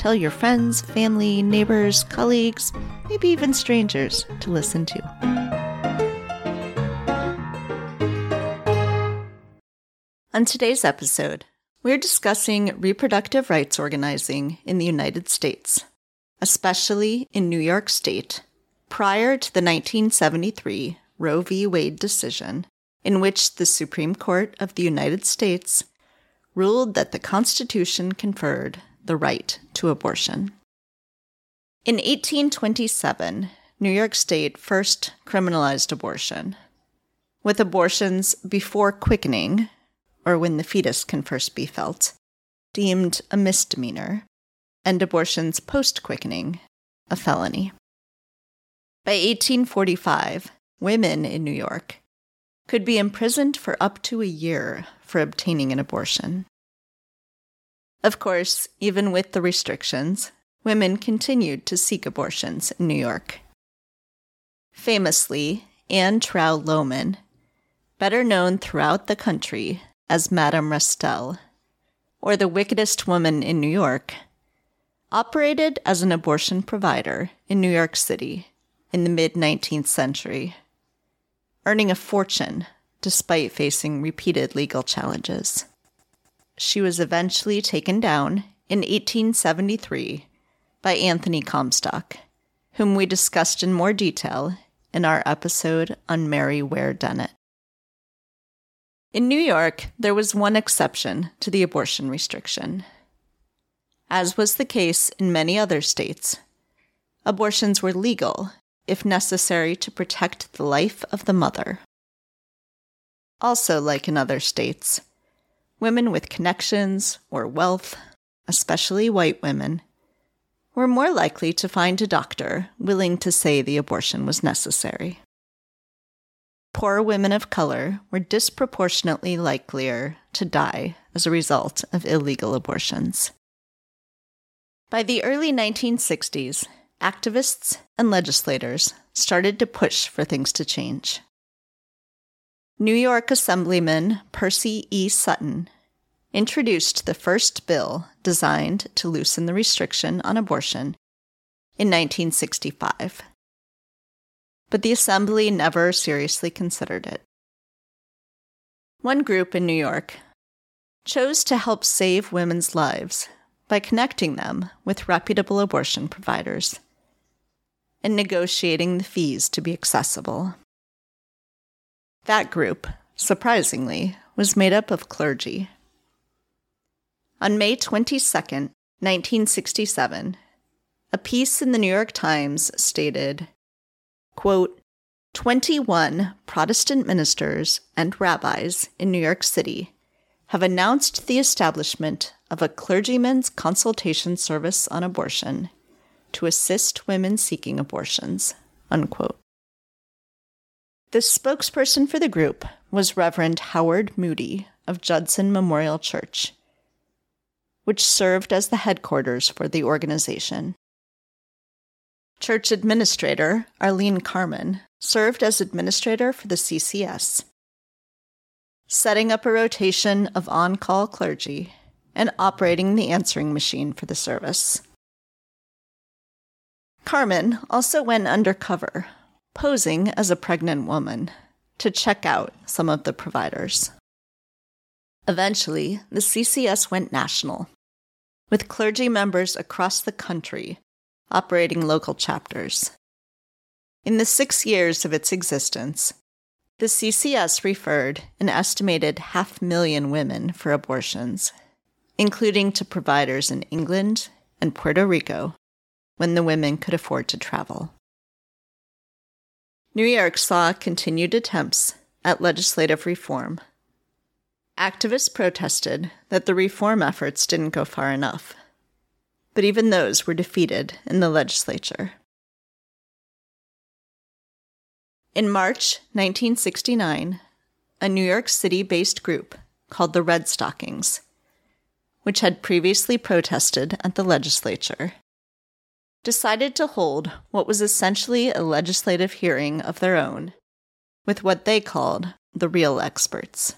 Tell your friends, family, neighbors, colleagues, maybe even strangers to listen to. On today's episode, we're discussing reproductive rights organizing in the United States, especially in New York State, prior to the 1973 Roe v. Wade decision, in which the Supreme Court of the United States ruled that the Constitution conferred the right to abortion. In 1827, New York State first criminalized abortion, with abortions before quickening, or when the fetus can first be felt, deemed a misdemeanor, and abortions post quickening a felony. By 1845, women in New York could be imprisoned for up to a year for obtaining an abortion. Of course, even with the restrictions, women continued to seek abortions in New York. Famously, Anne Trow Lohman, better known throughout the country as Madame Restell, or the wickedest woman in New York, operated as an abortion provider in New York City in the mid 19th century, earning a fortune despite facing repeated legal challenges she was eventually taken down in 1873 by Anthony Comstock, whom we discussed in more detail in our episode on Mary Ware Dennett. In New York, there was one exception to the abortion restriction. As was the case in many other states, abortions were legal if necessary to protect the life of the mother. Also, like in other states, women with connections or wealth, especially white women, were more likely to find a doctor willing to say the abortion was necessary. Poor women of color were disproportionately likelier to die as a result of illegal abortions. By the early 1960s, activists and legislators started to push for things to change. New York Assemblyman Percy E. Sutton introduced the first bill designed to loosen the restriction on abortion in 1965. But the Assembly never seriously considered it. One group in New York chose to help save women's lives by connecting them with reputable abortion providers and negotiating the fees to be accessible. That group, surprisingly, was made up of clergy. On May 22, 1967, a piece in the New York Times stated, quote, 21 Protestant ministers and rabbis in New York City have announced the establishment of a clergyman's consultation service on abortion to assist women seeking abortions. Unquote. The spokesperson for the group was Reverend Howard Moody of Judson Memorial Church, which served as the headquarters for the organization. Church administrator Arlene Carmen served as administrator for the CCS, setting up a rotation of on call clergy and operating the answering machine for the service. Carmen also went undercover posing as a pregnant woman to check out some of the providers. Eventually, the CCS went national, with clergy members across the country operating local chapters. In the six years of its existence, the CCS referred an estimated half million women for abortions, including to providers in England and Puerto Rico when the women could afford to travel. New York saw continued attempts at legislative reform. Activists protested that the reform efforts didn't go far enough. but even those were defeated in the legislature. In March 1969, a New York City based group called the Redstockings, which had previously protested at the legislature, decided to hold what was essentially a legislative hearing of their own with what they called the real experts.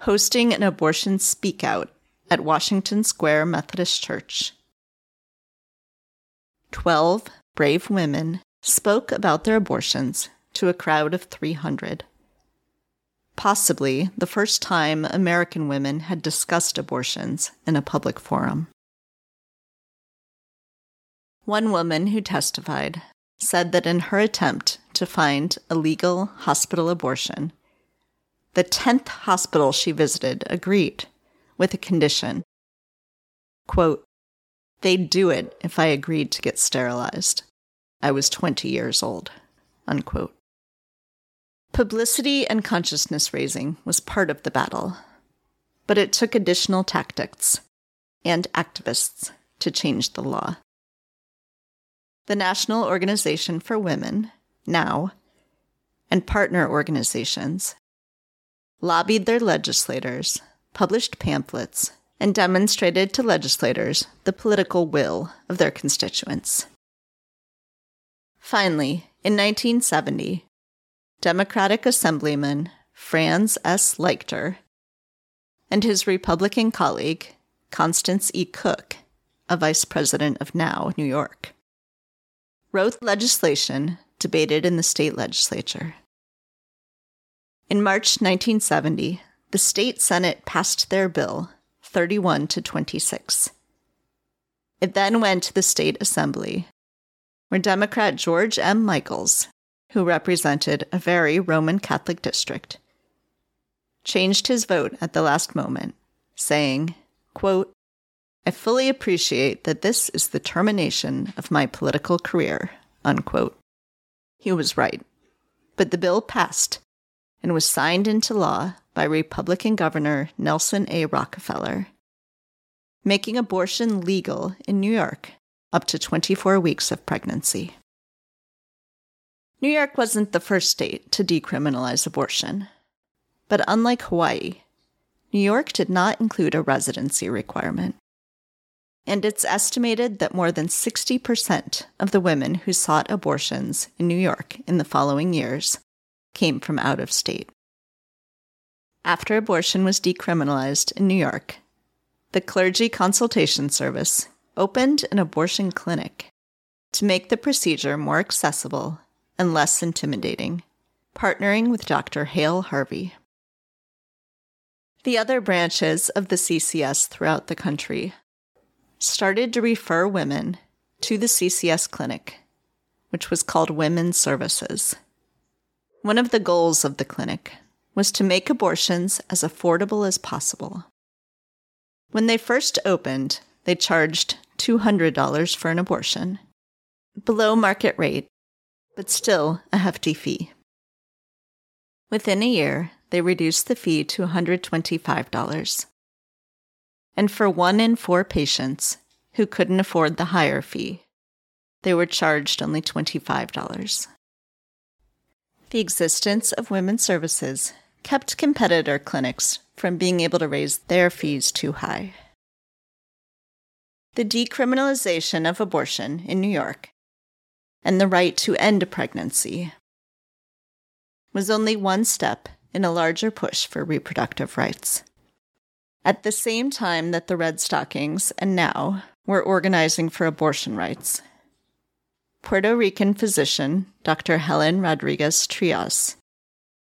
Hosting an abortion speak out at Washington Square Methodist Church. Twelve brave women spoke about their abortions to a crowd of 300. Possibly the first time American women had discussed abortions in a public forum. One woman who testified said that in her attempt to find a legal hospital abortion, the 10th hospital she visited agreed with a condition. Quote, They'd do it if I agreed to get sterilized. I was 20 years old. Unquote. Publicity and consciousness raising was part of the battle, but it took additional tactics and activists to change the law. The National Organization for Women, NOW, and partner organizations lobbied their legislators published pamphlets, and demonstrated to legislators the political will of their constituents. Finally, in 1970, Democratic Assemblyman Franz S. Leichter and his Republican colleague, Constance E. Cook, a vice president of NOW, New York, wrote legislation debated in the state legislature. In March 1970, the state Senate passed their bill 31 to 26. It then went to the state assembly, where Democrat George M. Michaels, who represented a very Roman Catholic district, changed his vote at the last moment, saying, quote, I fully appreciate that this is the termination of my political career. Unquote. He was right. But the bill passed and was signed into law by Republican Governor Nelson A. Rockefeller, making abortion legal in New York up to 24 weeks of pregnancy. New York wasn't the first state to decriminalize abortion, but unlike Hawaii, New York did not include a residency requirement. And it's estimated that more than 60% of the women who sought abortions in New York in the following years came from out of state. After abortion was decriminalized in New York, the Clergy Consultation Service opened an abortion clinic to make the procedure more accessible and less intimidating, partnering with Dr. Hale Harvey. The other branches of the CCS throughout the country started to refer women to the CCS clinic, which was called Women's Services. One of the goals of the clinic was to make abortions as affordable as possible. When they first opened, they charged $200 for an abortion, below market rate, but still a hefty fee. Within a year, they reduced the fee to $125. And for one in four patients who couldn't afford the higher fee, they were charged only $25. The existence of women's services kept competitor clinics from being able to raise their fees too high. The decriminalization of abortion in New York and the right to end a pregnancy was only one step in a larger push for reproductive rights. At the same time that the Redstockings and NOW were organizing for abortion rights, Puerto Rican physician Dr. Helen Rodriguez Trias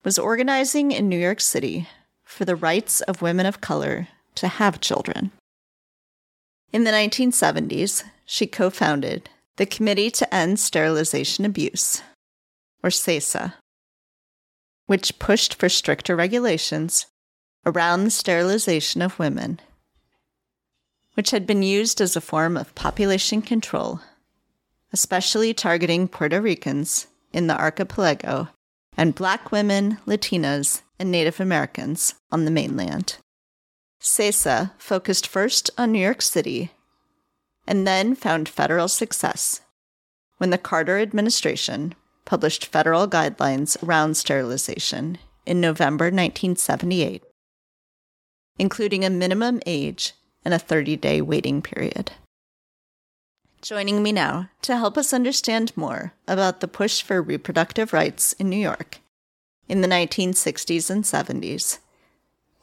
was organizing in New York City for the rights of women of color to have children. In the 1970s, she co founded the Committee to End Sterilization Abuse, or CESA, which pushed for stricter regulations around the sterilization of women, which had been used as a form of population control especially targeting Puerto Ricans in the archipelago and Black women, Latinas, and Native Americans on the mainland. CESA focused first on New York City and then found federal success when the Carter administration published federal guidelines around sterilization in November 1978, including a minimum age and a 30 day waiting period. Joining me now to help us understand more about the push for reproductive rights in New York in the 1960s and 70s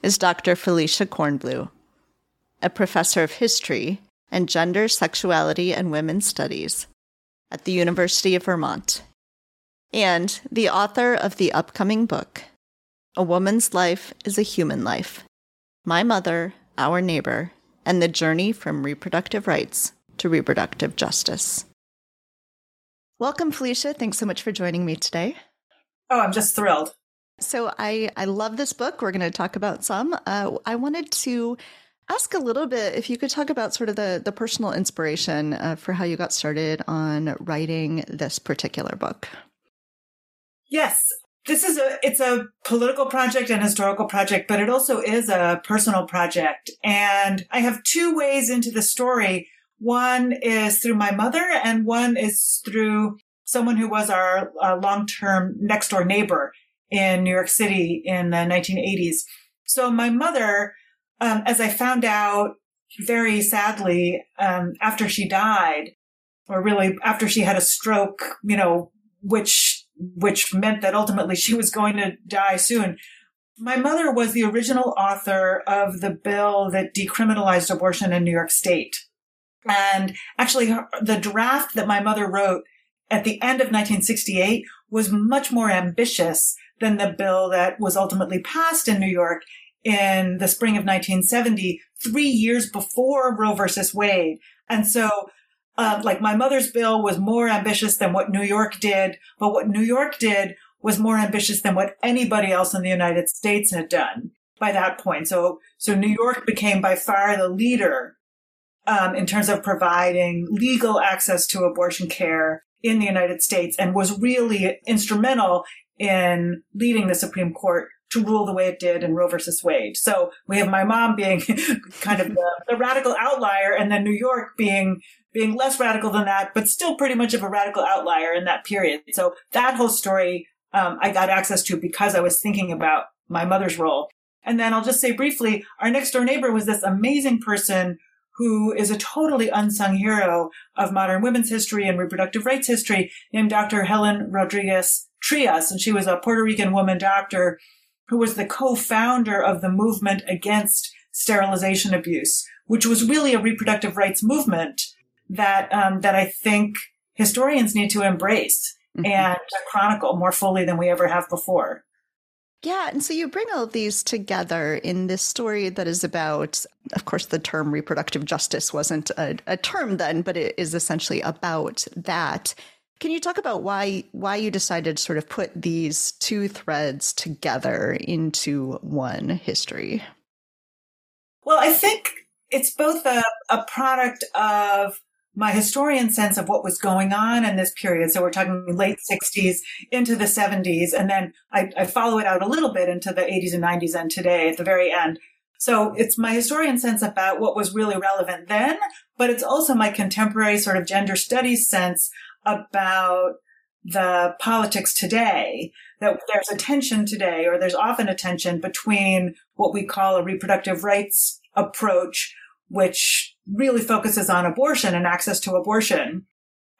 is Dr. Felicia Kornbluh, a professor of history and gender, sexuality, and women's studies at the University of Vermont, and the author of the upcoming book, A Woman's Life is a Human Life My Mother, Our Neighbor, and the Journey from Reproductive Rights to Reproductive Justice. Welcome, Felicia. Thanks so much for joining me today. Oh, I'm just thrilled. So I, I love this book. We're going to talk about some. Uh, I wanted to ask a little bit if you could talk about sort of the, the personal inspiration uh, for how you got started on writing this particular book. Yes, this is a it's a political project and historical project, but it also is a personal project. And I have two ways into the story. One is through my mother, and one is through someone who was our uh, long term next door neighbor in New York City in the 1980s. So my mother, um, as I found out very sadly um, after she died, or really after she had a stroke, you know, which which meant that ultimately she was going to die soon. My mother was the original author of the bill that decriminalized abortion in New York State. And actually, the draft that my mother wrote at the end of 1968 was much more ambitious than the bill that was ultimately passed in New York in the spring of 1970, three years before Roe versus Wade. And so, uh, like my mother's bill was more ambitious than what New York did, but what New York did was more ambitious than what anybody else in the United States had done by that point. So, so New York became by far the leader um, in terms of providing legal access to abortion care in the United States and was really instrumental in leading the Supreme Court to rule the way it did in Roe versus Wade. So we have my mom being kind of the, the, radical outlier and then New York being being less radical than that, but still pretty much of a radical outlier in that period. So that whole story um, I got access to because I was thinking about my mother's role. And then I'll just say briefly, our next door neighbor was this amazing person who is a totally unsung hero of modern women's history and reproductive rights history named Dr. Helen Rodriguez Trias. And she was a Puerto Rican woman doctor who was the co-founder of the movement against sterilization abuse, which was really a reproductive rights movement that, um, that I think historians need to embrace mm-hmm. and chronicle more fully than we ever have before. Yeah, and so you bring all of these together in this story that is about, of course, the term reproductive justice wasn't a, a, term then, but it is essentially about that. Can you talk about why why you decided to sort of put these two threads together into one history? Well, I think it's both a, a product of my historian sense of what was going on in this period. So we're talking late 60s into the 70s. And then I, I, follow it out a little bit into the 80s and 90s and today at the very end. So it's my historian sense about what was really relevant then, but it's also my contemporary sort of gender studies sense about the politics today that there's a tension today or there's often a tension between what we call a reproductive rights approach which really focuses on abortion and access to abortion,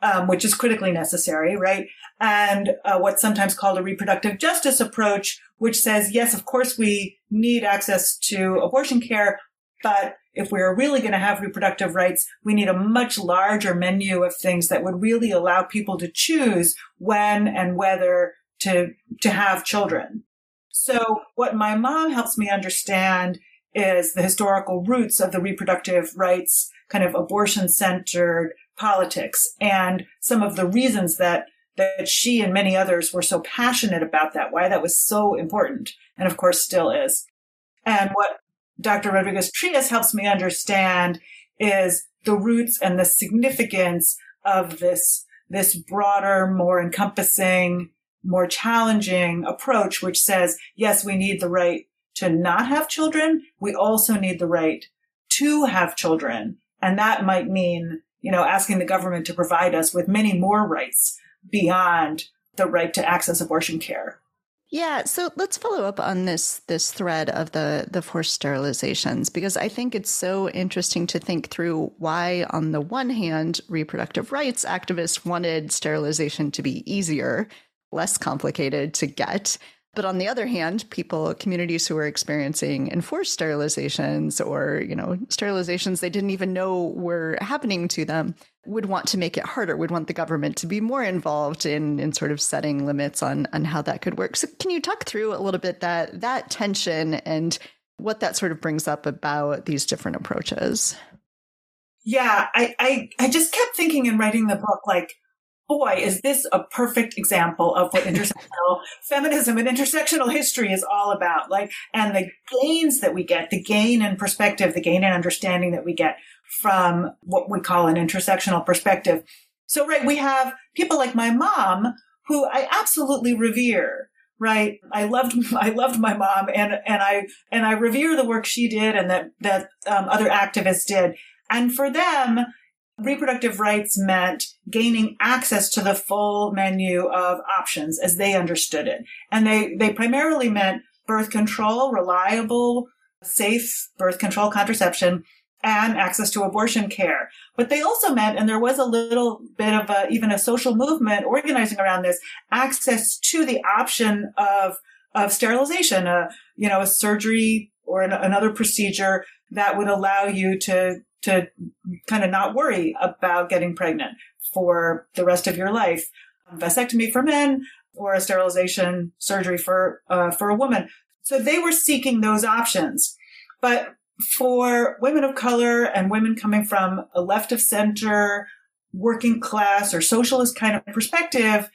um, which is critically necessary, right? And uh, what's sometimes called a reproductive justice approach, which says, yes, of course we need access to abortion care, but if we're really going to have reproductive rights, we need a much larger menu of things that would really allow people to choose when and whether to, to have children. So what my mom helps me understand is the historical roots of the reproductive rights kind of abortion centered politics and some of the reasons that that she and many others were so passionate about that, why that was so important, and of course still is. And what Dr. Rodriguez Trias helps me understand is the roots and the significance of this, this broader, more encompassing, more challenging approach, which says, yes, we need the right to not have children, we also need the right to have children. And that might mean you know, asking the government to provide us with many more rights beyond the right to access abortion care. Yeah, so let's follow up on this this thread of the the forced sterilizations because I think it's so interesting to think through why on the one hand reproductive rights activists wanted sterilization to be easier, less complicated to get, but on the other hand, people, communities who were experiencing enforced sterilizations or, you know, sterilizations they didn't even know were happening to them would want to make it harder, would want the government to be more involved in in sort of setting limits on on how that could work. So can you talk through a little bit that that tension and what that sort of brings up about these different approaches? Yeah, I, I, I just kept thinking in writing the book, like, boy, is this a perfect example of what intersectional feminism and intersectional history is all about. Like, and the gains that we get, the gain in perspective, the gain in understanding that we get from what we call an intersectional perspective. So, right, we have people like my mom who I absolutely revere. Right. I loved, I loved my mom and, and I, and I revere the work she did and that, that um, other activists did. And for them, reproductive rights meant gaining access to the full menu of options as they understood it. And they, they primarily meant birth control, reliable, safe birth control contraception, and access to abortion care. But they also meant, and there was a little bit of a, even a social movement organizing around this, access to the option of, of sterilization, a, you know, a surgery or an, another procedure that would allow you to to kind of not worry about getting pregnant for the rest of your life. Vasectomy for men or a sterilization surgery for uh, for a woman. So they were seeking those options. But for women of color and women coming from a left of center, working class or socialist kind of perspective,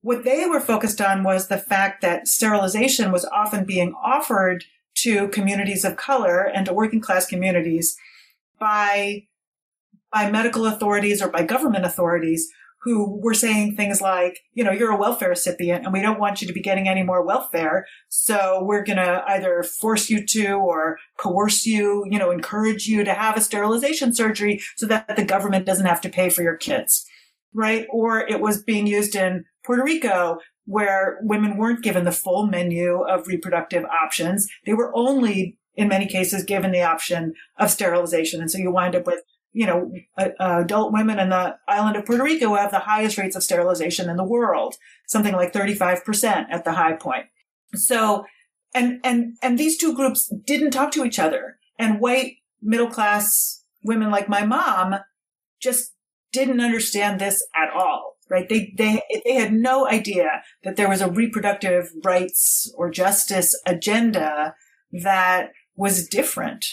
what they were focused on was the fact that sterilization was often being offered to communities of color and to working class communities by by medical authorities or by government authorities who were saying things like, you know, you're a welfare recipient and we don't want you to be getting any more welfare. So we're going to either force you to or coerce you, you know, encourage you to have a sterilization surgery so that the government doesn't have to pay for your kids. Right. Or it was being used in Puerto Rico where women weren't given the full menu of reproductive options. They were only in many cases given the option of sterilization. And so you wind up with, you know, adult women in the island of Puerto Rico have the highest rates of sterilization in the world, something like 35% at the high point. So, and, and, and these two groups didn't talk to each other and white middle class women like my mom just didn't understand this at all right? They, they, they had no idea that there was a reproductive rights or justice agenda that was different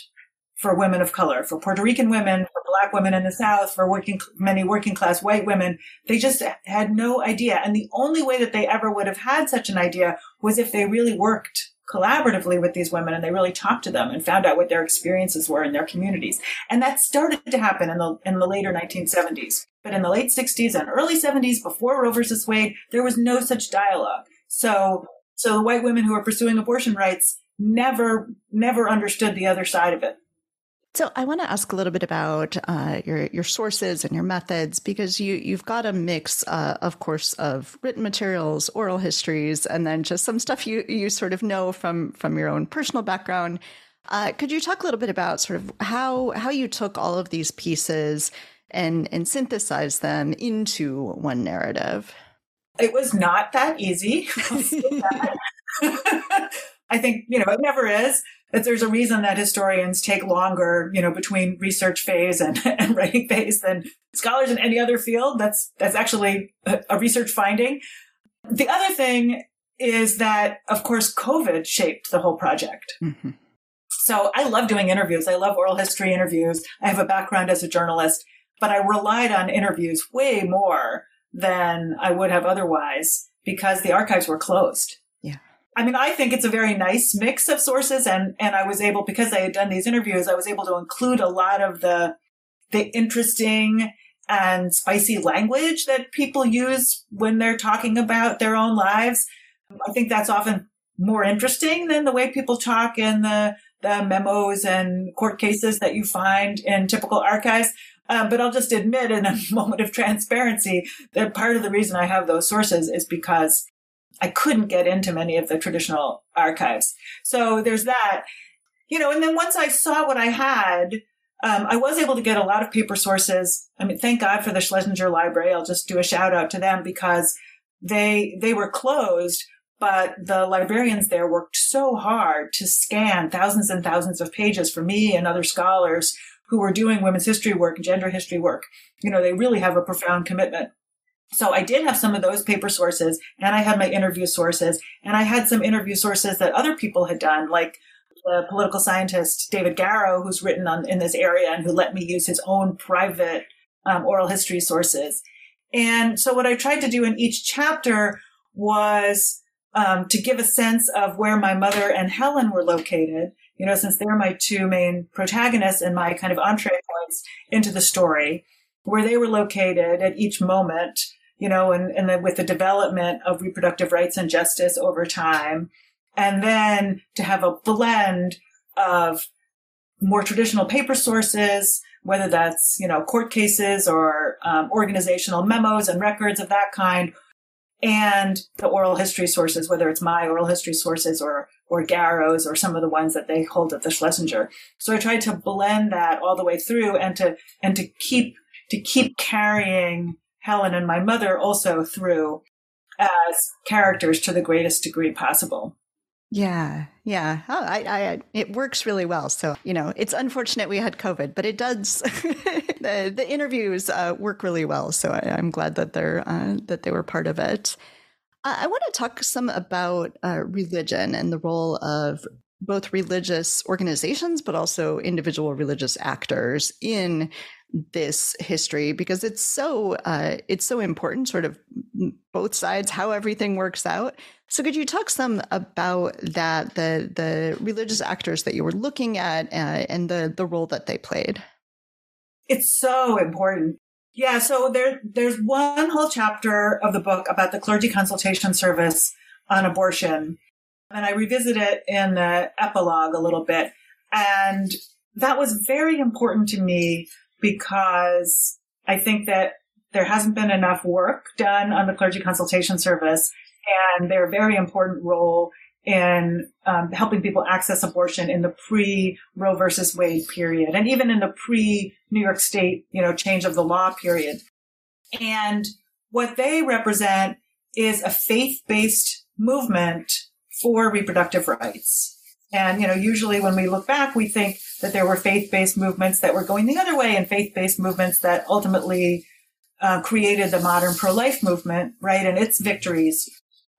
for women of color, for Puerto Rican women, for black women in the South, for working, many working class white women. They just had no idea. And the only way that they ever would have had such an idea was if they really worked collaboratively with these women and they really talked to them and found out what their experiences were in their communities. And that started to happen in the, in the later 1970s. But in the late 60s and early 70s, before Roe versus Wade, there was no such dialogue. So, so the white women who were pursuing abortion rights never, never understood the other side of it. So I want to ask a little bit about uh, your your sources and your methods because you you've got a mix, uh, of course, of written materials, oral histories, and then just some stuff you you sort of know from from your own personal background. Uh, could you talk a little bit about sort of how how you took all of these pieces and and synthesized them into one narrative? It was not that easy. I think, you know, it never is. That there's a reason that historians take longer, you know, between research phase and, and writing phase than scholars in any other field. That's, that's actually a, a research finding. The other thing is that, of course, COVID shaped the whole project. Mm-hmm. So I love doing interviews. I love oral history interviews. I have a background as a journalist, but I relied on interviews way more than I would have otherwise because the archives were closed. I mean, I think it's a very nice mix of sources and, and I was able, because I had done these interviews, I was able to include a lot of the, the interesting and spicy language that people use when they're talking about their own lives. I think that's often more interesting than the way people talk in the, the memos and court cases that you find in typical archives. Um, but I'll just admit in a moment of transparency that part of the reason I have those sources is because I couldn't get into many of the traditional archives. So there's that, you know, and then once I saw what I had, um, I was able to get a lot of paper sources. I mean, thank God for the Schlesinger Library. I'll just do a shout out to them because they, they were closed, but the librarians there worked so hard to scan thousands and thousands of pages for me and other scholars who were doing women's history work, gender history work. You know, they really have a profound commitment. So I did have some of those paper sources and I had my interview sources and I had some interview sources that other people had done, like the political scientist David Garrow, who's written on in this area and who let me use his own private um, oral history sources. And so what I tried to do in each chapter was um, to give a sense of where my mother and Helen were located you know, since they're my two main protagonists and my kind of entree points into the story, where they were located at each moment, you know, and, and then with the development of reproductive rights and justice over time. And then to have a blend of more traditional paper sources, whether that's, you know, court cases or um, organizational memos and records of that kind, and the oral history sources, whether it's my oral history sources or or Garrow's or some of the ones that they hold at the Schlesinger. So I tried to blend that all the way through and to and to keep to keep carrying Helen and my mother also through as characters to the greatest degree possible. Yeah, yeah. Oh, I, I, it works really well. So you know, it's unfortunate we had COVID, but it does. the the interviews uh, work really well. So I, am glad that they're uh, that they were part of it. I want to talk some about uh, religion and the role of both religious organizations, but also individual religious actors in this history because it's so uh, it's so important, sort of both sides, how everything works out. So, could you talk some about that, the the religious actors that you were looking at, uh, and the the role that they played? It's so important. Yeah, so there there's one whole chapter of the book about the clergy consultation service on abortion. And I revisit it in the epilogue a little bit. And that was very important to me because I think that there hasn't been enough work done on the clergy consultation service and their very important role in um, helping people access abortion in the pre Roe versus Wade period, and even in the pre New York State, you know, change of the law period. And what they represent is a faith based movement for reproductive rights. And, you know, usually when we look back, we think that there were faith based movements that were going the other way and faith based movements that ultimately uh, created the modern pro life movement, right? And its victories.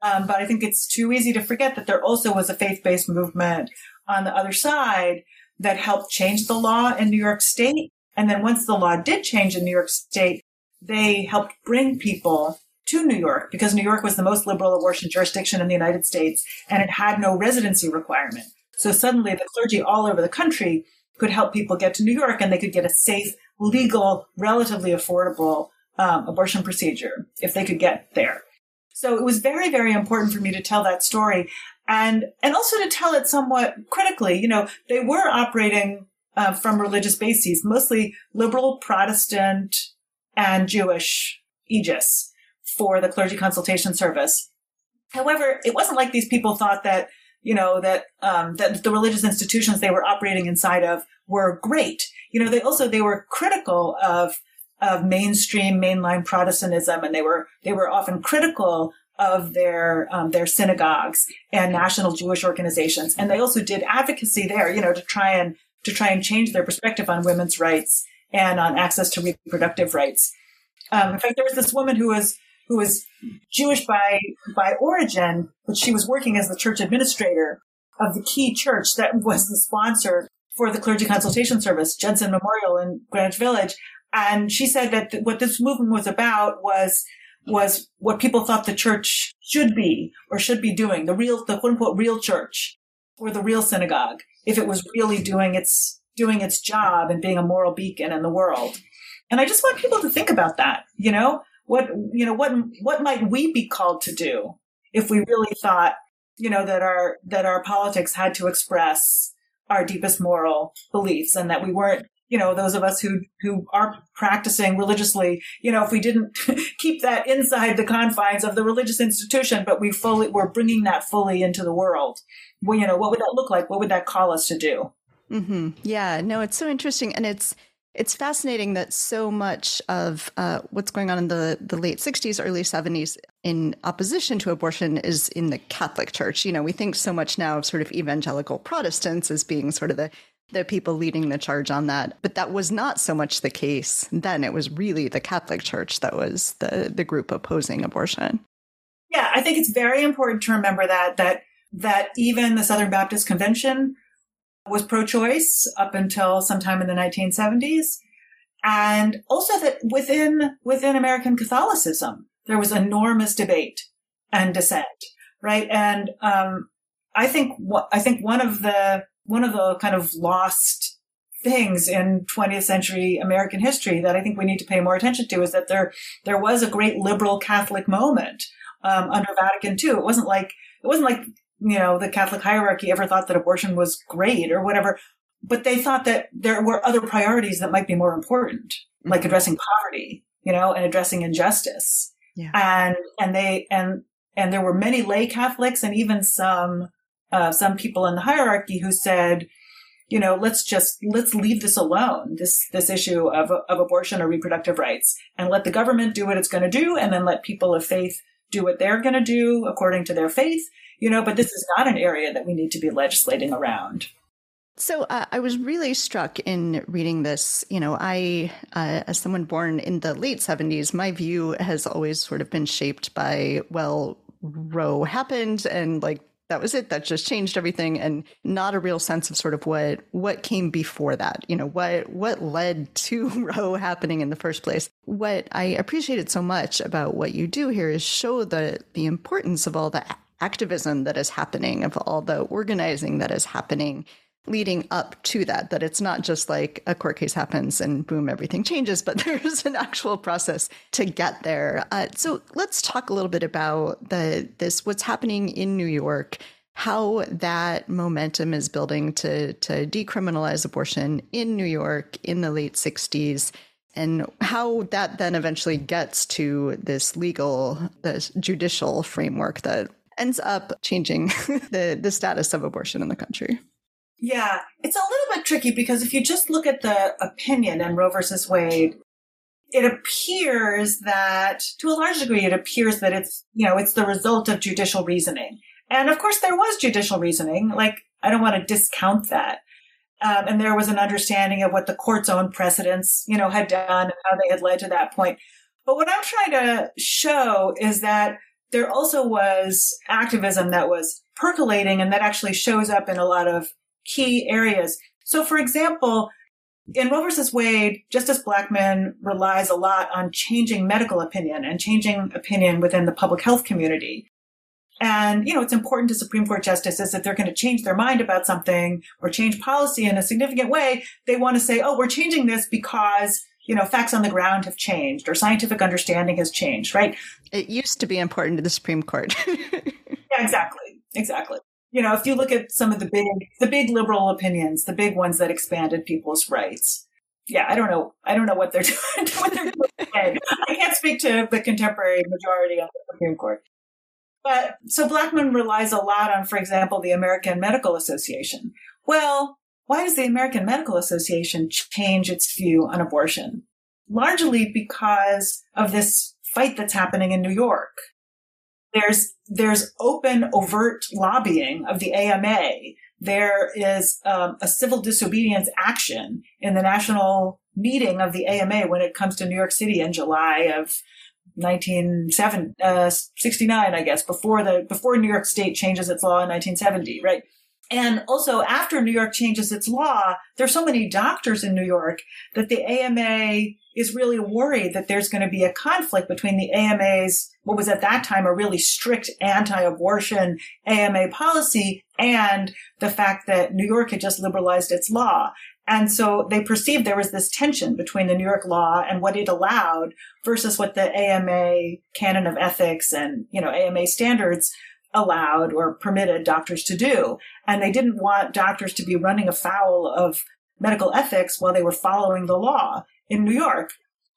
Um, but I think it's too easy to forget that there also was a faith-based movement on the other side that helped change the law in New York State. And then once the law did change in New York State, they helped bring people to New York because New York was the most liberal abortion jurisdiction in the United States and it had no residency requirement. So suddenly the clergy all over the country could help people get to New York and they could get a safe, legal, relatively affordable um, abortion procedure if they could get there. So it was very, very important for me to tell that story and, and also to tell it somewhat critically. You know, they were operating uh, from religious bases, mostly liberal, Protestant, and Jewish aegis for the clergy consultation service. However, it wasn't like these people thought that, you know, that, um, that the religious institutions they were operating inside of were great. You know, they also, they were critical of of mainstream mainline Protestantism, and they were they were often critical of their um, their synagogues and national Jewish organizations, and they also did advocacy there, you know, to try and to try and change their perspective on women's rights and on access to reproductive rights. Um, in fact, there was this woman who was who was Jewish by by origin, but she was working as the church administrator of the key church that was the sponsor for the clergy consultation service, Judson Memorial in Greenwich Village. And she said that what this movement was about was was what people thought the church should be or should be doing, the real, the quote unquote real church or the real synagogue, if it was really doing its, doing its job and being a moral beacon in the world. And I just want people to think about that, you know, what, you know, what, what might we be called to do if we really thought, you know, that our, that our politics had to express our deepest moral beliefs and that we weren't you know, those of us who, who are practicing religiously, you know, if we didn't keep that inside the confines of the religious institution, but we fully, we're bringing that fully into the world. Well, you know, what would that look like? What would that call us to do? Mm-hmm. Yeah, no, it's so interesting. And it's, it's fascinating that so much of uh, what's going on in the, the late 60s, early 70s in opposition to abortion is in the Catholic Church. You know, we think so much now of sort of evangelical Protestants as being sort of the the people leading the charge on that. But that was not so much the case then. It was really the Catholic Church that was the, the group opposing abortion. Yeah, I think it's very important to remember that that that even the Southern Baptist Convention was pro-choice up until sometime in the 1970s. And also that within, within American Catholicism, there was enormous debate and dissent, right? And, um, I think, I think one of the, one of the kind of lost things in 20th century American history that I think we need to pay more attention to is that there, there was a great liberal Catholic moment, um, under Vatican II. It wasn't like, it wasn't like you know, the Catholic hierarchy ever thought that abortion was great or whatever. But they thought that there were other priorities that might be more important, mm-hmm. like addressing poverty, you know, and addressing injustice. Yeah. And, and they, and, and there were many lay Catholics and even some, uh, some people in the hierarchy who said, you know, let's just, let's leave this alone, this, this issue of, of abortion or reproductive rights and let the government do what it's going to do and then let people of faith do what they're going to do according to their faith you know, but this is not an area that we need to be legislating around. So uh, I was really struck in reading this. You know, I, uh, as someone born in the late 70s, my view has always sort of been shaped by, well, Roe happened and like that was it that just changed everything and not a real sense of sort of what what came before that you know what what led to roe happening in the first place what i appreciated so much about what you do here is show the the importance of all the activism that is happening, of all the organizing that is happening leading up to that that it's not just like a court case happens and boom everything changes but there's an actual process to get there. Uh, so let's talk a little bit about the this what's happening in new york how that momentum is building to to decriminalize abortion in new york in the late 60s and how that then eventually gets to this legal this judicial framework that ends up changing the, the status of abortion in the country. Yeah, it's a little bit tricky because if you just look at the opinion in Roe versus Wade, it appears that to a large degree, it appears that it's, you know, it's the result of judicial reasoning. And of course, there was judicial reasoning. Like, I don't want to discount that. Um, and there was an understanding of what the court's own precedents, you know, had done and how they had led to that point. But what I'm trying to show is that there also was activism that was percolating and that actually shows up in a lot of key areas. So, for example, in Roe versus Wade, Justice Blackmun relies a lot on changing medical opinion and changing opinion within the public health community. And, you know, it's important to Supreme Court justices that they're going to change their mind about something or change policy in a significant way. They want to say, oh, we're changing this because you know, facts on the ground have changed or scientific understanding has changed, right? It used to be important to the Supreme Court. yeah, exactly. Exactly. You know, if you look at some of the big, the big liberal opinions, the big ones that expanded people's rights. Yeah, I don't know. I don't know what they're doing. what they're doing I can't speak to the contemporary majority of the Supreme Court. But so Blackmun relies a lot on, for example, the American Medical Association. Well, why does the American Medical Association change its view on abortion? Largely because of this fight that's happening in New York. There's, there's open, overt lobbying of the AMA. There is um, a civil disobedience action in the national meeting of the AMA when it comes to New York City in July of 1969, uh, I guess, before the, before New York State changes its law in 1970, right? And also after New York changes its law, there's so many doctors in New York that the AMA is really worried that there's going to be a conflict between the AMA's, what was at that time a really strict anti-abortion AMA policy and the fact that New York had just liberalized its law. And so they perceived there was this tension between the New York law and what it allowed versus what the AMA canon of ethics and, you know, AMA standards allowed or permitted doctors to do. And they didn't want doctors to be running afoul of medical ethics while they were following the law in New York.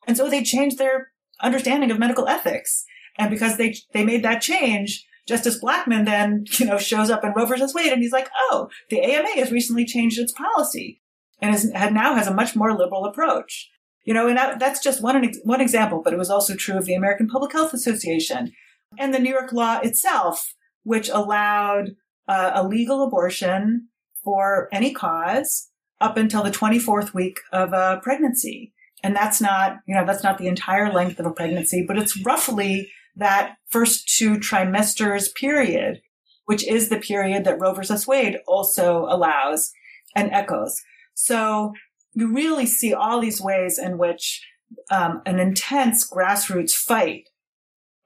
And so they changed their understanding of medical ethics. And because they, they made that change, Justice Blackmun then, you know, shows up in Roe versus Wade and he's like, oh, the AMA has recently changed its policy and is, now has a much more liberal approach. You know, and that, that's just one, one example, but it was also true of the American Public Health Association and the New York law itself, which allowed uh, a legal abortion for any cause up until the 24th week of a pregnancy. And that's not, you know, that's not the entire length of a pregnancy, but it's roughly that first two trimesters period, which is the period that Roe versus Wade also allows and echoes. So you really see all these ways in which um, an intense grassroots fight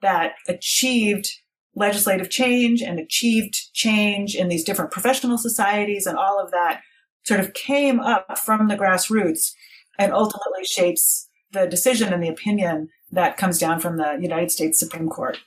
that achieved legislative change and achieved change in these different professional societies and all of that sort of came up from the grassroots and ultimately shapes the decision and the opinion that comes down from the United States Supreme Court.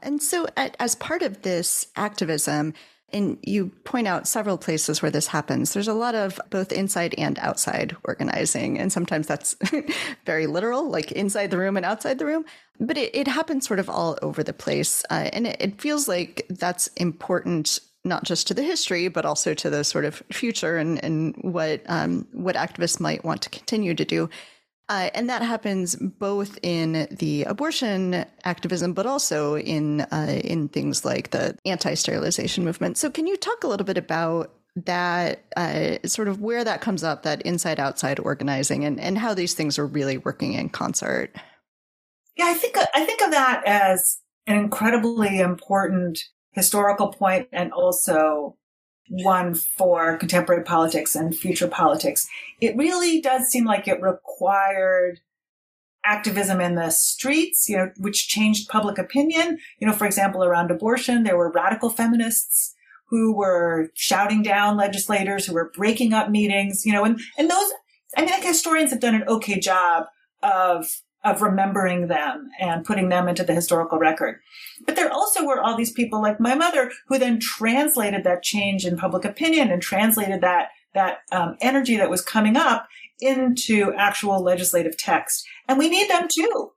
And so, as part of this activism, and you point out several places where this happens. There's a lot of both inside and outside organizing. And sometimes that's very literal, like inside the room and outside the room. But it, it happens sort of all over the place. Uh, and it, it feels like that's important not just to the history, but also to the sort of future and, and what um, what activists might want to continue to do. Uh, and that happens both in the abortion activism, but also in uh, in things like the anti-sterilization movement. So, can you talk a little bit about that, uh, sort of where that comes up, that inside-outside organizing, and and how these things are really working in concert? Yeah, I think I think of that as an incredibly important historical point and also one for contemporary politics and future politics. It really does seem like it required activism in the streets, you know, which changed public opinion. You know, for example, around abortion, there were radical feminists who were shouting down legislators, who were breaking up meetings, you know, and, and those, I mean, think historians have done an okay job of of remembering them and putting them into the historical record. But there also were all these people like my mother who then translated that change in public opinion and translated that that um, energy that was coming up into actual legislative text. And we need them too,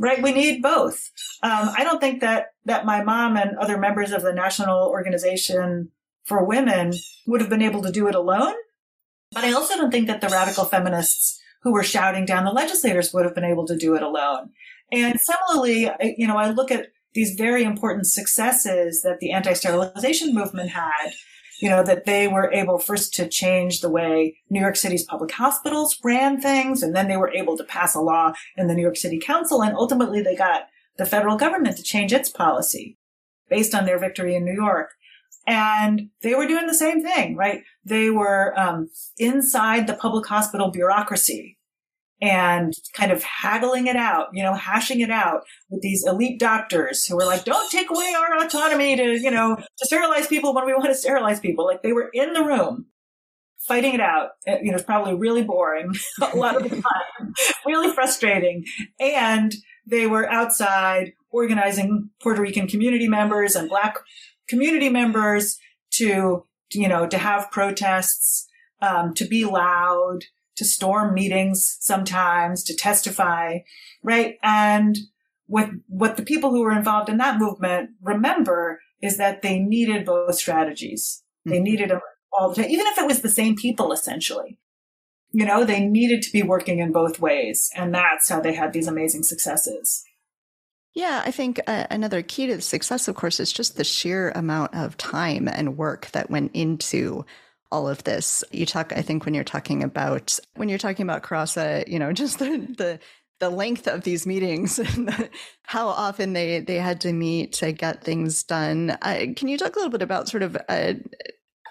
right? We need both. Um, I don't think that that my mom and other members of the National Organization for Women would have been able to do it alone. But I also don't think that the radical feminists who were shouting down the legislators would have been able to do it alone. And similarly, you know, I look at these very important successes that the anti-sterilization movement had, you know, that they were able first to change the way New York City's public hospitals ran things, and then they were able to pass a law in the New York City Council, and ultimately they got the federal government to change its policy based on their victory in New York. And they were doing the same thing, right? They were um, inside the public hospital bureaucracy and kind of haggling it out, you know, hashing it out with these elite doctors who were like, don't take away our autonomy to, you know, to sterilize people when we want to sterilize people. Like they were in the room fighting it out. You know, it's probably really boring a lot of the time, really frustrating. And they were outside organizing Puerto Rican community members and black community members to, you know, to have protests, um, to be loud, to storm meetings sometimes, to testify, right? And what, what the people who were involved in that movement remember is that they needed both strategies. They mm-hmm. needed them all the time, even if it was the same people essentially. You know, they needed to be working in both ways. And that's how they had these amazing successes. Yeah, I think uh, another key to the success, of course, is just the sheer amount of time and work that went into all of this. You talk, I think, when you're talking about when you're talking about CARASA, you know, just the the the length of these meetings and the, how often they they had to meet to get things done. Uh, can you talk a little bit about sort of uh,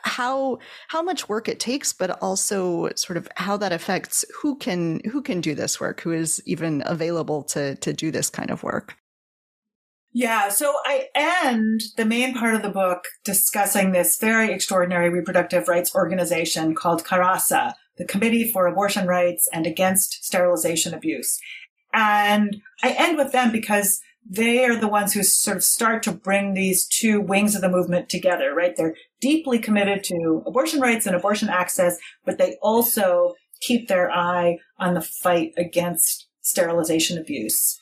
how how much work it takes, but also sort of how that affects who can who can do this work, who is even available to to do this kind of work? Yeah, so I end the main part of the book discussing this very extraordinary reproductive rights organization called CARASA, the Committee for Abortion Rights and Against Sterilization Abuse. And I end with them because they are the ones who sort of start to bring these two wings of the movement together, right? They're deeply committed to abortion rights and abortion access, but they also keep their eye on the fight against sterilization abuse.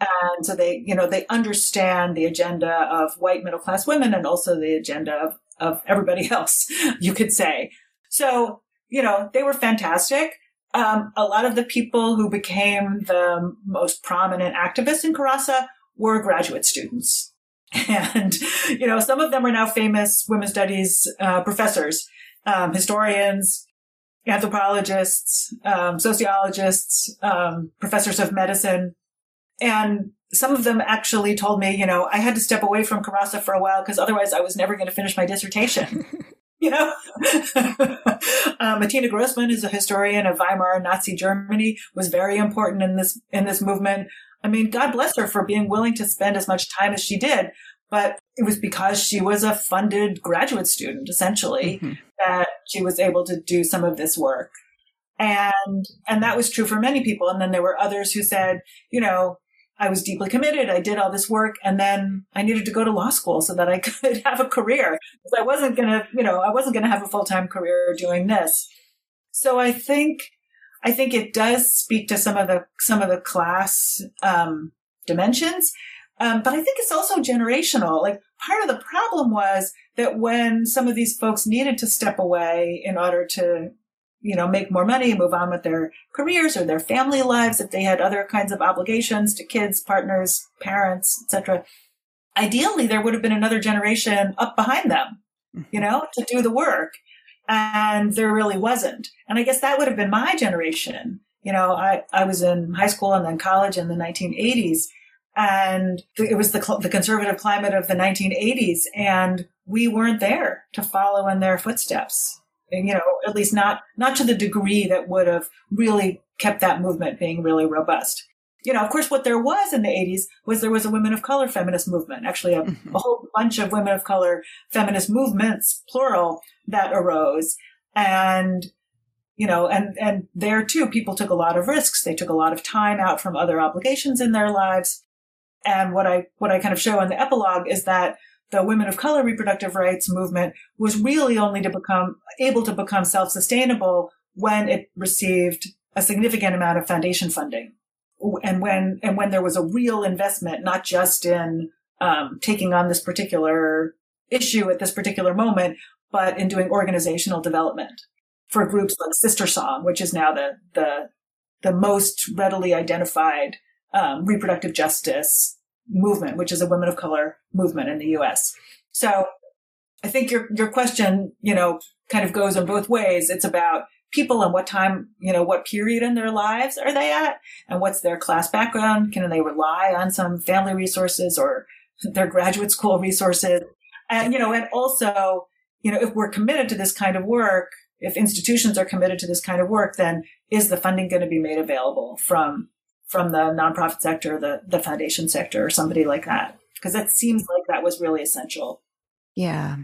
And so they, you know, they understand the agenda of white middle class women and also the agenda of, of everybody else, you could say. So, you know, they were fantastic. Um, a lot of the people who became the most prominent activists in CARASA were graduate students. And, you know, some of them are now famous women's studies uh, professors, um, historians, anthropologists, um, sociologists, um, professors of medicine. And some of them actually told me, you know, I had to step away from CARASA for a while because otherwise I was never going to finish my dissertation. you know, uh, Atina Grossmann is a historian of Weimar Nazi Germany, was very important in this, in this movement. I mean, God bless her for being willing to spend as much time as she did, but it was because she was a funded graduate student, essentially, mm-hmm. that she was able to do some of this work. And, and that was true for many people. And then there were others who said, you know, I was deeply committed. I did all this work and then I needed to go to law school so that I could have a career. Because I wasn't going to, you know, I wasn't going to have a full-time career doing this. So I think, I think it does speak to some of the, some of the class, um, dimensions. Um, but I think it's also generational. Like part of the problem was that when some of these folks needed to step away in order to you know, make more money, move on with their careers or their family lives if they had other kinds of obligations to kids, partners, parents, etc. Ideally, there would have been another generation up behind them, you mm-hmm. know, to do the work. And there really wasn't. And I guess that would have been my generation. You know, I, I was in high school and then college in the 1980s and it was the, the conservative climate of the 1980s and we weren't there to follow in their footsteps you know, at least not, not to the degree that would have really kept that movement being really robust. You know, of course, what there was in the 80s was there was a women of color feminist movement, actually a, mm-hmm. a whole bunch of women of color feminist movements, plural, that arose. And, you know, and, and there too, people took a lot of risks. They took a lot of time out from other obligations in their lives. And what I, what I kind of show in the epilogue is that the women of color reproductive rights movement was really only to become able to become self-sustainable when it received a significant amount of foundation funding. And when and when there was a real investment not just in um, taking on this particular issue at this particular moment but in doing organizational development for groups like SisterSong which is now the the the most readily identified um, reproductive justice movement, which is a women of color movement in the U.S. So I think your, your question, you know, kind of goes in both ways. It's about people and what time, you know, what period in their lives are they at and what's their class background? Can they rely on some family resources or their graduate school resources? And, you know, and also, you know, if we're committed to this kind of work, if institutions are committed to this kind of work, then is the funding going to be made available from from the nonprofit sector, the, the foundation sector, or somebody like that. Because that seems like that was really essential. Yeah.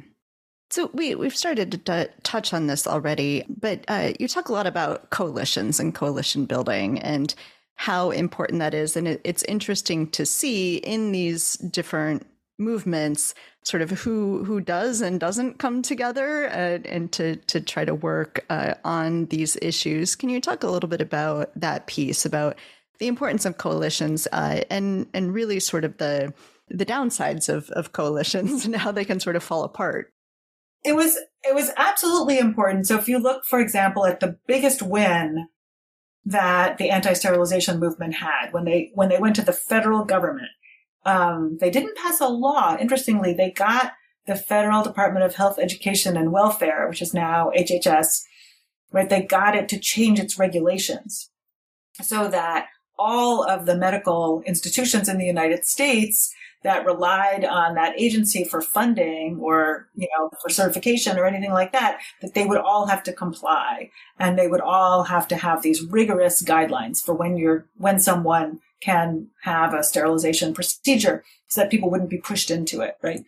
So we we've started to t- touch on this already, but uh, you talk a lot about coalitions and coalition building and how important that is, and it, it's interesting to see in these different movements sort of who who does and doesn't come together uh, and to to try to work uh, on these issues. Can you talk a little bit about that piece about the importance of coalitions uh, and and really sort of the the downsides of, of coalitions and how they can sort of fall apart. It was it was absolutely important. So if you look, for example, at the biggest win that the anti-sterilization movement had when they when they went to the federal government, um, they didn't pass a law. Interestingly, they got the Federal Department of Health, Education, and Welfare, which is now HHS, right? They got it to change its regulations so that all of the medical institutions in the United States that relied on that agency for funding or, you know, for certification or anything like that, that they would all have to comply and they would all have to have these rigorous guidelines for when you're, when someone can have a sterilization procedure so that people wouldn't be pushed into it, right?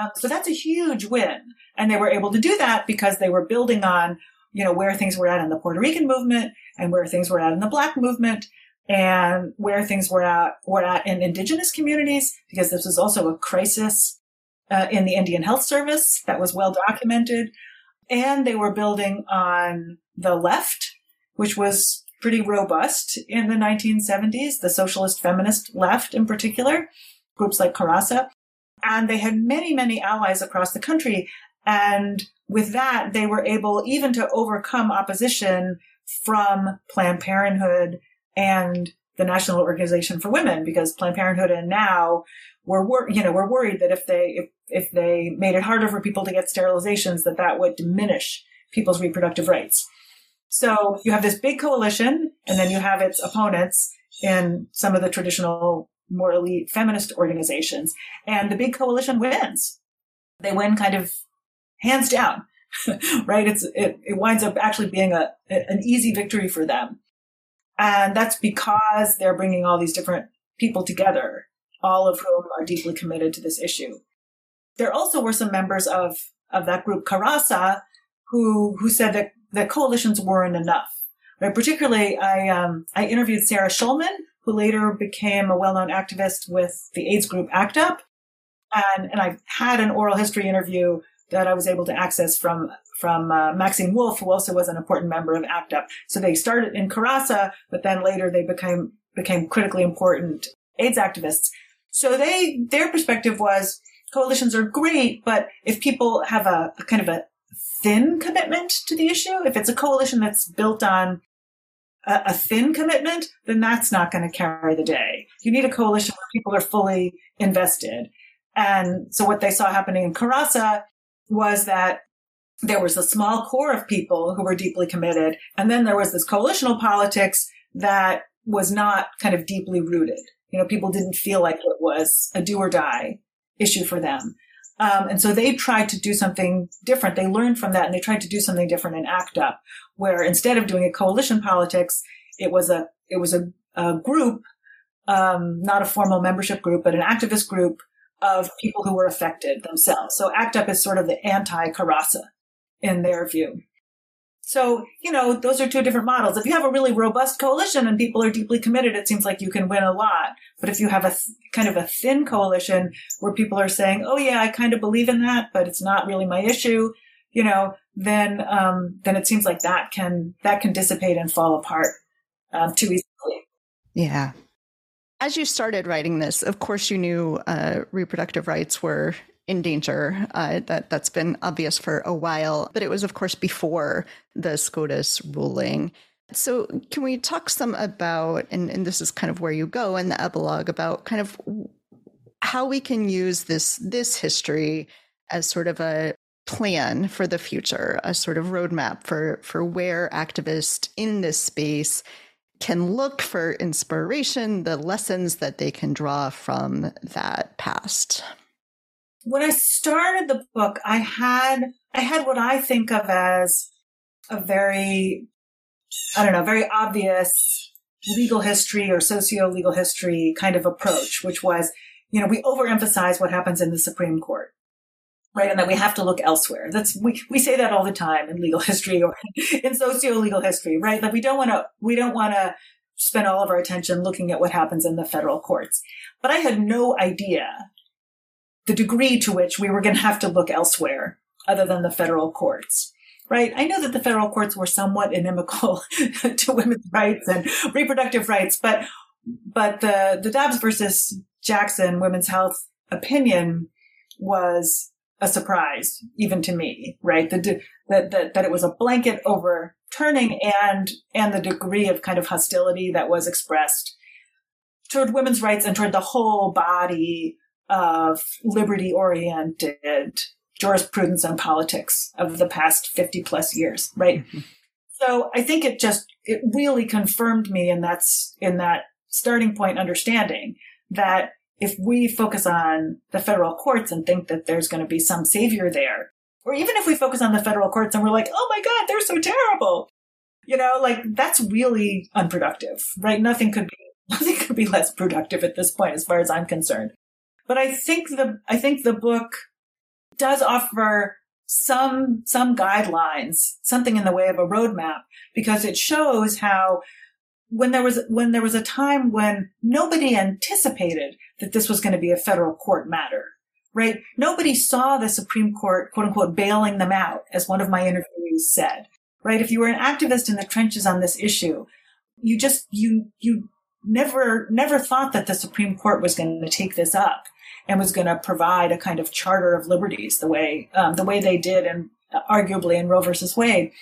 Um, so that's a huge win. And they were able to do that because they were building on, you know, where things were at in the Puerto Rican movement and where things were at in the Black movement and where things were at were at in indigenous communities because this was also a crisis uh, in the Indian Health Service that was well documented. And they were building on the left, which was pretty robust in the 1970s, the socialist feminist left in particular, groups like CARASA. And they had many, many allies across the country. And with that, they were able even to overcome opposition from Planned Parenthood and the National Organization for Women, because Planned Parenthood and NOW were, wor- you know, we're worried that if they, if, if they made it harder for people to get sterilizations, that that would diminish people's reproductive rights. So you have this big coalition and then you have its opponents in some of the traditional more elite feminist organizations and the big coalition wins. They win kind of hands down, right? It's, it, it winds up actually being a, an easy victory for them. And that's because they're bringing all these different people together, all of whom are deeply committed to this issue. There also were some members of, of that group, CARASA, who, who said that, that coalitions weren't enough. Right? Particularly, I, um, I interviewed Sarah Schulman, who later became a well-known activist with the AIDS group ACT UP. And, and I had an oral history interview that I was able to access from from uh, Maxine Wolfe, who also was an important member of ACT UP. So they started in CARASA, but then later they became became critically important AIDS activists. So they their perspective was coalitions are great, but if people have a, a kind of a thin commitment to the issue, if it's a coalition that's built on a, a thin commitment, then that's not going to carry the day. You need a coalition where people are fully invested. And so what they saw happening in CARASA was that there was a small core of people who were deeply committed. And then there was this coalitional politics that was not kind of deeply rooted. You know, people didn't feel like it was a do or die issue for them. Um, and so they tried to do something different. They learned from that and they tried to do something different in ACT UP, where instead of doing a coalition politics, it was a, it was a, a group, um, not a formal membership group, but an activist group of people who were affected themselves. So ACT UP is sort of the anti-CARASA in their view. So, you know, those are two different models. If you have a really robust coalition and people are deeply committed, it seems like you can win a lot. But if you have a th- kind of a thin coalition where people are saying, oh yeah, I kind of believe in that, but it's not really my issue, you know, then, um, then it seems like that can, that can dissipate and fall apart, um, too easily. Yeah. As you started writing this, of course, you knew uh, reproductive rights were in danger. Uh, that that's been obvious for a while, but it was, of course, before the SCOTUS ruling. So, can we talk some about, and, and this is kind of where you go in the epilogue about kind of how we can use this this history as sort of a plan for the future, a sort of roadmap for for where activists in this space can look for inspiration, the lessons that they can draw from that past. When I started the book, I had I had what I think of as a very I don't know, very obvious legal history or socio-legal history kind of approach, which was, you know, we overemphasize what happens in the Supreme Court right? And that we have to look elsewhere. That's, we, we say that all the time in legal history or in socio-legal history, right? That we don't want to, we don't want to spend all of our attention looking at what happens in the federal courts. But I had no idea the degree to which we were going to have to look elsewhere other than the federal courts. Right. I know that the federal courts were somewhat inimical to women's rights and reproductive rights, but, but the, the Dobbs versus Jackson women's health opinion was a surprise, even to me, right? The, that, that, that it was a blanket overturning and, and the degree of kind of hostility that was expressed toward women's rights and toward the whole body of liberty oriented jurisprudence and politics of the past 50 plus years, right? Mm-hmm. So I think it just, it really confirmed me in that's, in that starting point understanding that if we focus on the federal courts and think that there's going to be some savior there, or even if we focus on the federal courts and we're like, oh my God, they're so terrible, you know, like that's really unproductive, right? Nothing could be, nothing could be less productive at this point as far as I'm concerned. But I think the, I think the book does offer some, some guidelines, something in the way of a roadmap because it shows how when there was when there was a time when nobody anticipated that this was going to be a federal court matter, right? Nobody saw the Supreme Court, quote unquote, bailing them out, as one of my interviewees said, right? If you were an activist in the trenches on this issue, you just, you, you never, never thought that the Supreme Court was going to take this up and was going to provide a kind of charter of liberties the way, um, the way they did and uh, arguably in Roe versus Wade.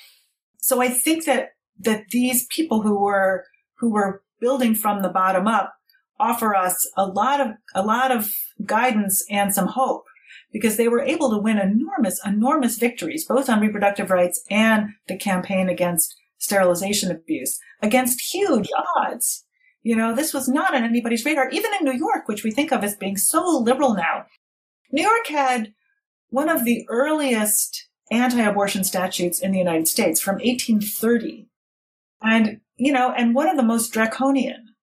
So I think that, that these people who were, who were building from the bottom up offer us a lot of, a lot of guidance and some hope because they were able to win enormous, enormous victories, both on reproductive rights and the campaign against sterilization abuse against huge odds. You know, this was not on anybody's radar, even in New York, which we think of as being so liberal now. New York had one of the earliest anti-abortion statutes in the United States from 1830. And, you know, and one of the most draconian,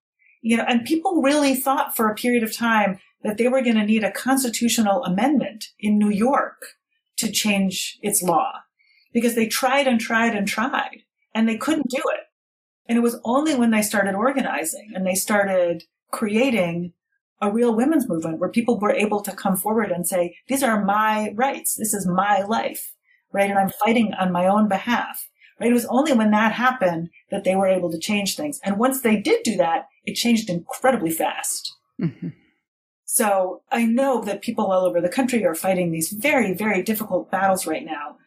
you know, and people really thought for a period of time that they were going to need a constitutional amendment in New York to change its law because they tried and tried and tried and they couldn't do it. And it was only when they started organizing and they started creating a real women's movement where people were able to come forward and say, these are my rights. This is my life, right? And I'm fighting on my own behalf, right? It was only when that happened that they were able to change things. And once they did do that, it changed incredibly fast. Mm-hmm. So I know that people all over the country are fighting these very, very difficult battles right now.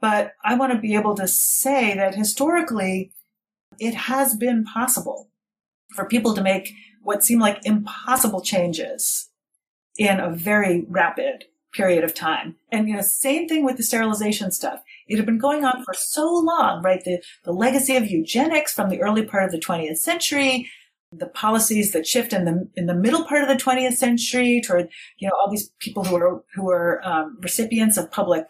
But I want to be able to say that historically, it has been possible for people to make what seem like impossible changes in a very rapid period of time. And, you know, same thing with the sterilization stuff. It had been going on for so long, right? The, the legacy of eugenics from the early part of the 20th century, the policies that shift in the in the middle part of the 20th century toward you know all these people who are who are um, recipients of public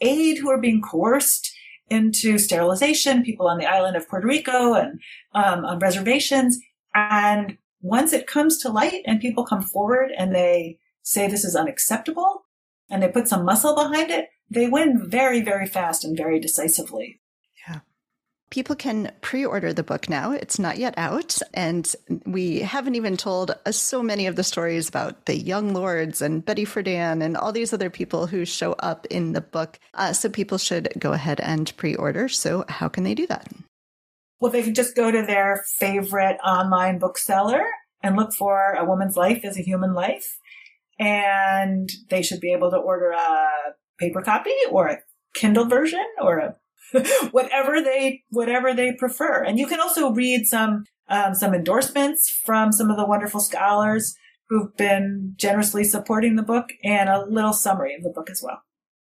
aid who are being coerced into sterilization, people on the island of Puerto Rico and um, on reservations. And once it comes to light and people come forward and they say this is unacceptable and they put some muscle behind it, they win very, very fast and very decisively. Yeah. People can pre order the book now. It's not yet out. And we haven't even told uh, so many of the stories about the Young Lords and Betty Friedan and all these other people who show up in the book. Uh, so people should go ahead and pre order. So, how can they do that? Well, they can just go to their favorite online bookseller and look for A Woman's Life is a Human Life. And they should be able to order a paper copy or a Kindle version or a whatever they whatever they prefer. And you can also read some um, some endorsements from some of the wonderful scholars who've been generously supporting the book, and a little summary of the book as well.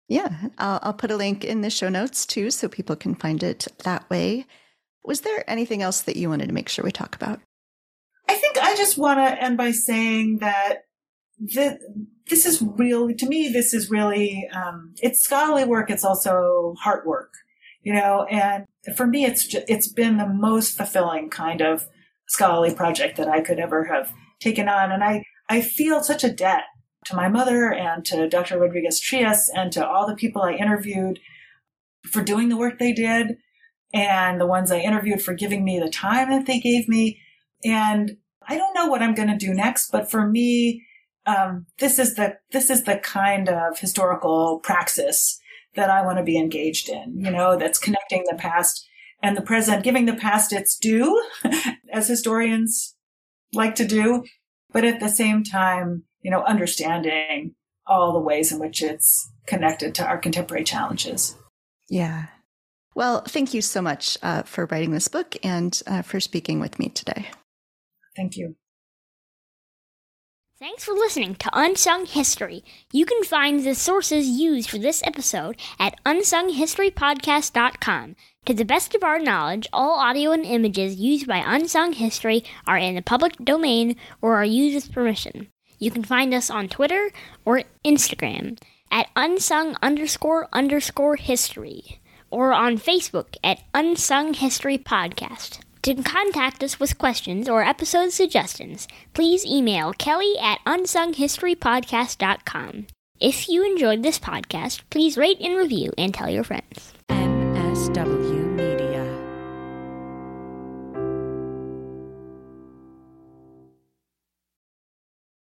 Yeah, I'll, I'll put a link in the show notes too, so people can find it that way. Was there anything else that you wanted to make sure we talk about? I think I just want to end by saying that the, this is really, to me, this is really, um, it's scholarly work. It's also heart work you know, and for me, it's just, it's been the most fulfilling kind of scholarly project that I could ever have taken on. And I, I feel such a debt to my mother and to Dr. Rodriguez Trias and to all the people I interviewed for doing the work they did and the ones I interviewed for giving me the time that they gave me. And I don't know what I'm going to do next, but for me, um, this is the this is the kind of historical praxis that I want to be engaged in, you know, that's connecting the past and the present, giving the past its due, as historians like to do, but at the same time, you know, understanding all the ways in which it's connected to our contemporary challenges. Yeah. Well, thank you so much uh, for writing this book and uh, for speaking with me today. Thank you. Thanks for listening to Unsung History. You can find the sources used for this episode at unsunghistorypodcast.com. To the best of our knowledge, all audio and images used by Unsung History are in the public domain or are used with permission. You can find us on Twitter or Instagram at unsung underscore underscore history or on Facebook at Unsung History Podcast. To contact us with questions or episode suggestions, please email kelly at unsunghistorypodcast.com. If you enjoyed this podcast, please rate and review and tell your friends. MSW